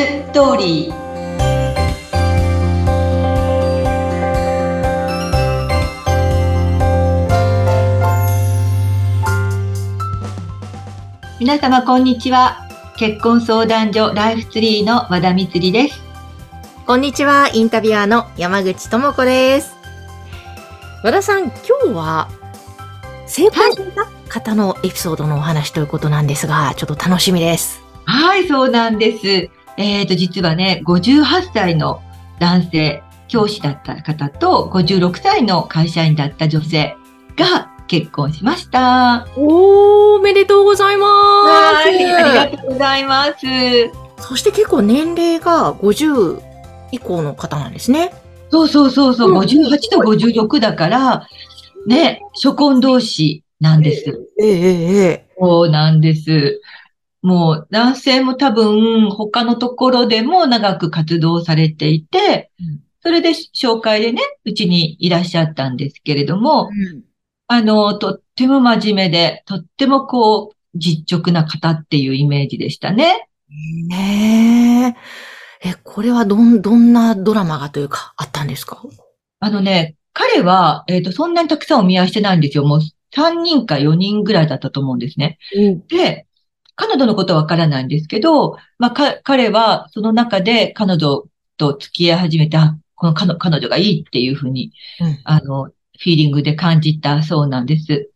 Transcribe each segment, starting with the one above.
ストーリー皆様こんにちは結婚相談所ライフツリーの和田光ですこんにちはインタビュアーの山口智子です和田さん今日は成功された方のエピソードのお話ということなんですが、ちょっと楽しみです。はい、そうなんです。えっ、と、実はね、58歳の男性、教師だった方と、56歳の会社員だった女性が結婚しました。おー、おめでとうございます。はい、ありがとうございます。そして結構年齢が50以降の方なんですね。そうそうそうそう、うん58と56だから、ね、初婚同士なんです。ええええそうなんです。もう男性も多分他のところでも長く活動されていてうん、それで紹介でね、うちにいらっしゃったんですけれども、あの、とっても真面目で、とってもこう、実直な方っていうイメージでしたね。ねえ。え、これはどん、どんなドラマがというか、あったんですか？あのね、彼は、えっ、と、そんなにたくさんお見合いしてないんですよ。もう3人か4人ぐらいだったと思うんですね。うん。で、彼女のことはわからないんですけど、まあ、か、彼はその中で彼女と付き合い始めて、あ、この彼彼女がいいっていうふうに、うんあの、フィーリングで感じたそうなんです。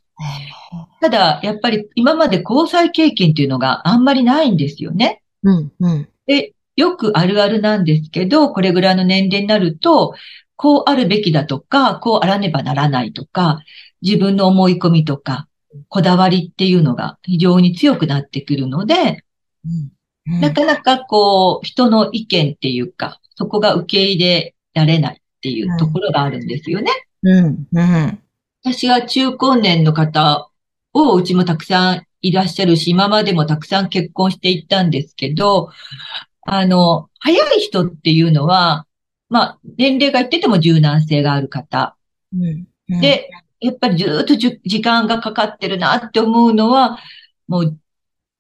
ただ、やっぱり今まで交際経験っていうのがあんまりないんですよね。うん、うん。で、よくあるあるなんですけど、これぐらいの年齢になると、こうあるべきだとか、こうあらねばならないとか、自分の思い込みとか、こだわりっていうのが非常に強くなってくるので、うん。なかなかこう、人の意見っていうか、そこが受け入れられないっていうところがあるんですよね。うん、うん。私が中高年の方をうちもたくさんいらっしゃるし、今までもたくさん結婚していったんですけど、あの、早い人っていうのは、まあ、年齢がいってても柔軟性がある方。うん、うん、で、やっぱりずーっと時間がかかってるなって思うのは、もう、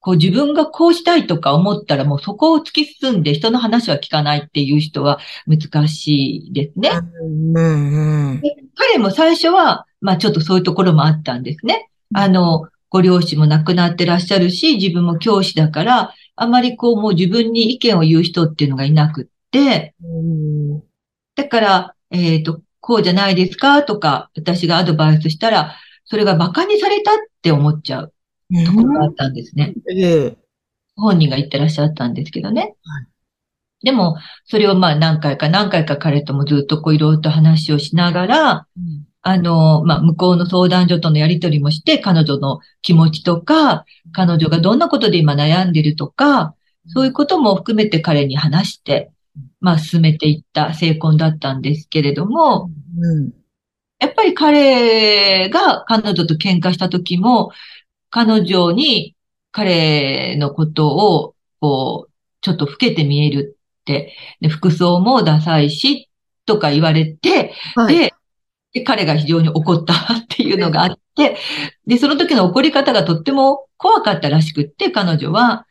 こう自分がこうしたいとか思ったらもうそこを突き進んで人の話は聞かないっていう人は難しいですね。うん、うん、彼も最初は、まあちょっとそういうところもあったんですね。あの、ご両親も亡くなってらっしゃるし、自分も教師だから、あまりこうもう自分に意見を言う人っていうのがいなくって、うんだから、えっと、こうじゃないですかとか、私がアドバイスしたら、それが馬鹿にされたって思っちゃうところがあったんですね。ええ。本人が言ってらっしゃったんですけどねはい。でも、それをまあ何回か何回か彼ともずっとこういろいろと話をしながら、あの、まあ、向こうの相談所とのやりとりもして、彼女の気持ちとか、彼女がどんなことで今悩んでるとか、そういうことも含めて彼に話して、まあ、進めていった成婚だったんですけれども、うん。やっぱり彼が彼女と喧嘩した時も、彼女に彼のことを、こう、ちょっと老けて見えるって、で服装もダサいし、とか言われて、はい。で、で彼が非常に怒ったっていうのがあって、で、その時の怒り方がとっても怖かったらしくって、彼女は。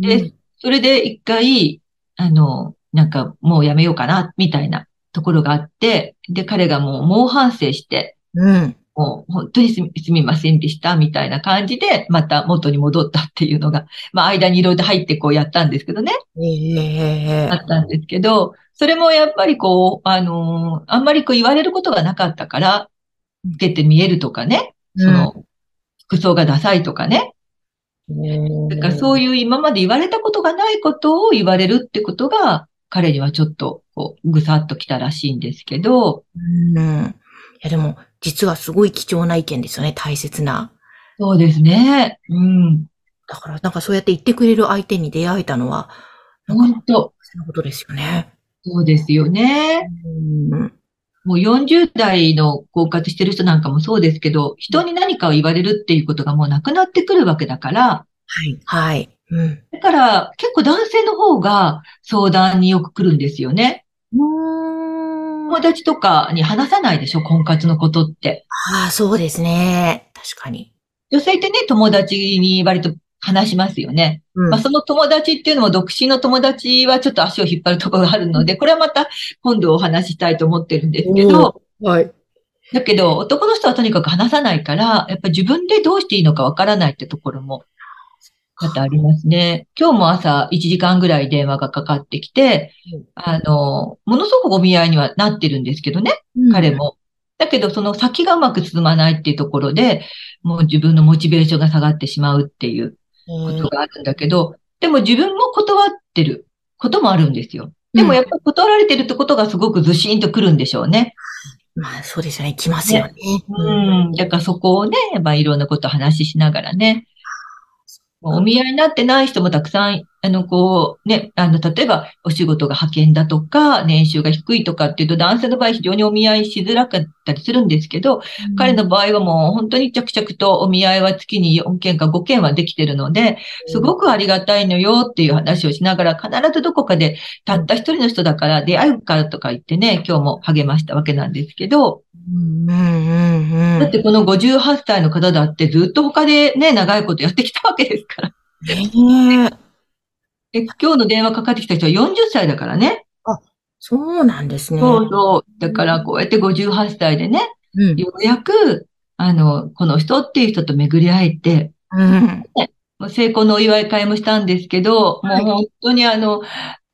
で、それで一回、あの、なんかもうやめようかな、みたいなところがあって、で、彼がもう猛反省して、うん。もう本当にすみませんでした、みたいな感じで、また元に戻ったっていうのが、まあ間にいろいろ入ってこうやったんですけどね。ええあったんですけど、それもやっぱりこう、あのーあんまりこう言われることがなかったから、受けて見えるとかね、その、服装がダサいとかね。だからそういいう今まで言われたことがないことを言われるってことが、彼にはちょっと、こう、ぐさっときたらしいんですけど、うん。いや、でも、実はすごい貴重な意見ですよね、大切な。そうですね。うん。だから、なんかそうやって言ってくれる相手に出会えたのは、本当そういうことですよね。そうですよね。うん。もう40代の婚活してる人なんかもそうですけど、人に何かを言われるっていうことがもうなくなってくるわけだから、はい。はい。うん。だから結構男性の方が相談によく来るんですよね。うん。友達とかに話さないでしょ、婚活のことって。ああ、そうですね。確かに。女性ってね、友達に割と話しますよね。うんまあ、その友達っていうのも独身の友達はちょっと足を引っ張るところがあるので、これはまた今度お話ししたいと思ってるんですけど、はい。だけど男の人はとにかく話さないから、やっぱ自分でどうしていいのかわからないってところも、またありますね。今日も朝1時間ぐらい電話がかかってきてうん、あの、ものすごくお見合いにはなってるんですけどね、彼。も。だけど、その先がうまく進まないっていうところで、もう自分のモチベーションが下がってしまうっていうことがあるんだけど、でも自分も断ってることもあるんですよ。でもやっぱり断られてるってことがすごくずしんとくるんでしょうね。まあ、そうですよね。来ますよね。うん。だからそこをね、やっぱいろんなことを話ししながらね。お見合いになってない人もたくさん、あの、こう、ね、あの、例えば、お仕事が派遣だとか、年収が低いとかっていうと、男性の場合非常にお見合いしづらかったりするんですけど、彼の場合はもう本当に着々とお見合いは月に4件か5件はできてるので、すごくありがたいのよっていう話をしながら、必ずどこかでたった一人の人だから出会うからとか言ってね、今日も励ましたわけなんですけど、うんうんうんうん。だってこの58歳の方だってずっと他でね、長いことやってきたわけですから。ねえで今日の電話かかってきた人は40歳だからね。そうなんですね。そうそう。だからこうやって58歳でね、うん。ようやく、あの、この人っていう人と巡り会えて、うん。成功のお祝い会もしたんですけど、はいもう本当にあの、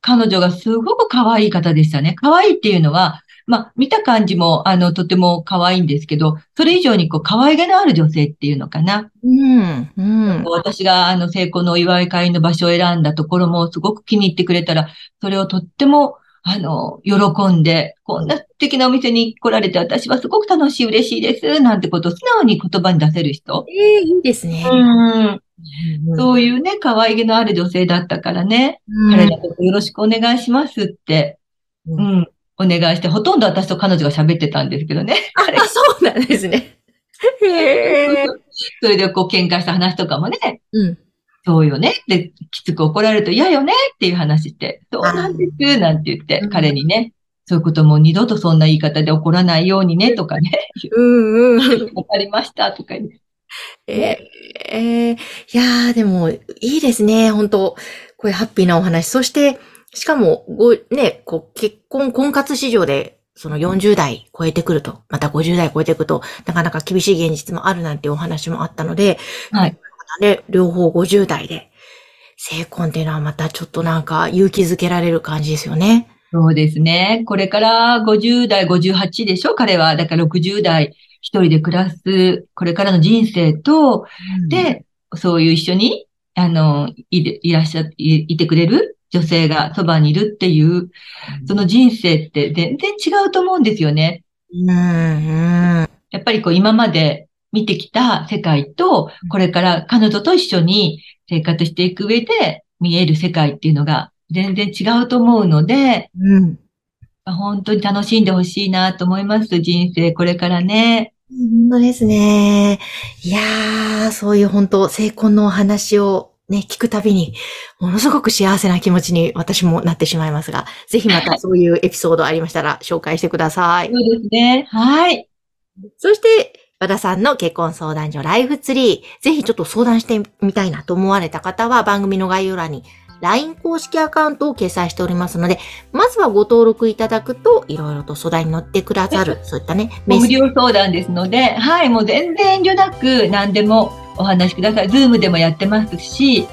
彼女がすごく可愛い方でしたね。可愛いっていうのは、まあ、見た感じも、あの、とても可愛いんですけど、それ以上にこう、可愛げのある女性っていうのかな。うん。うん。私があの成功のお祝い会の場所を選んだところもすごく気に入ってくれたら、それをとっても、あの、喜んで、こんな素敵なお店に来られて私はすごく楽しい、嬉しいです、なんてことを素直に言葉に出せる人。ええいいですね。うん。うんそういうね、可愛げのある女性だったからね、彼のことよろしくお願いしますって、ううんん、お願いして、ほとんど私と彼女が喋ってたんですけどね。彼あ、そうなんですね。へえ。それでこう喧嘩した話とかもね、うん。そうよね。で、きつく怒られると嫌よねっていう話して、そうなんです、なんて言ってうん、彼にね、そういうことも二度とそんな言い方で怒らないようにね、とかね、うんうん。わかりました、とか言って。ええいやー、でも、いいですね。本当こういうハッピーなお話。そして、しかも、ご、ね、こう、結婚、婚活市場で、その40代超えてくると、また50代超えてくると、なかなか厳しい現実もあるなんていうお話もあったので、はい。で、両方50代で、成婚っていうのはまたちょっとなんか勇気づけられる感じですよね。そうですね。これから50代、58でしょ？彼は。だから60代一人で暮らす、これからの人生と、で、そういう一緒に、あの、いでいらっしゃ、いいてくれる女性がそばにいるっていう、その人生って全然違うと思うんですよね。うん、うん。やっぱりこう今まで見てきた世界と、これから彼女と一緒に生活していく上で見える世界っていうのが全然違うと思うので、うん。本当に楽しんでほしいなと思います。人生これからね。本当ですね。いやー、そういう本当、成婚のお話をね、聞くたびに、ものすごく幸せな気持ちに私もなってしまいますが、ぜひまたそういうエピソードありましたら紹介してください。そうですね。はい。そして、和田さんの結婚相談所ライフツリー、ぜひちょっと相談してみたいなと思われた方は番組の概要欄に LINE 公式アカウントを掲載しておりますので、まずはご登録いただくと、いろいろと相談に乗ってくださる、そういったね。無料相談ですので、はい、もう全然遠慮なく何でもお話しください。ズームでもやってますし、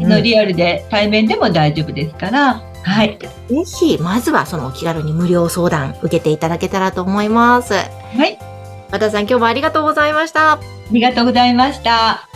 うんのリアルで対面でも大丈夫ですから、はい。ぜひ、まずはそのお気軽に無料相談受けていただけたらと思います。はい。和田さん、今日もありがとうございました。ありがとうございました。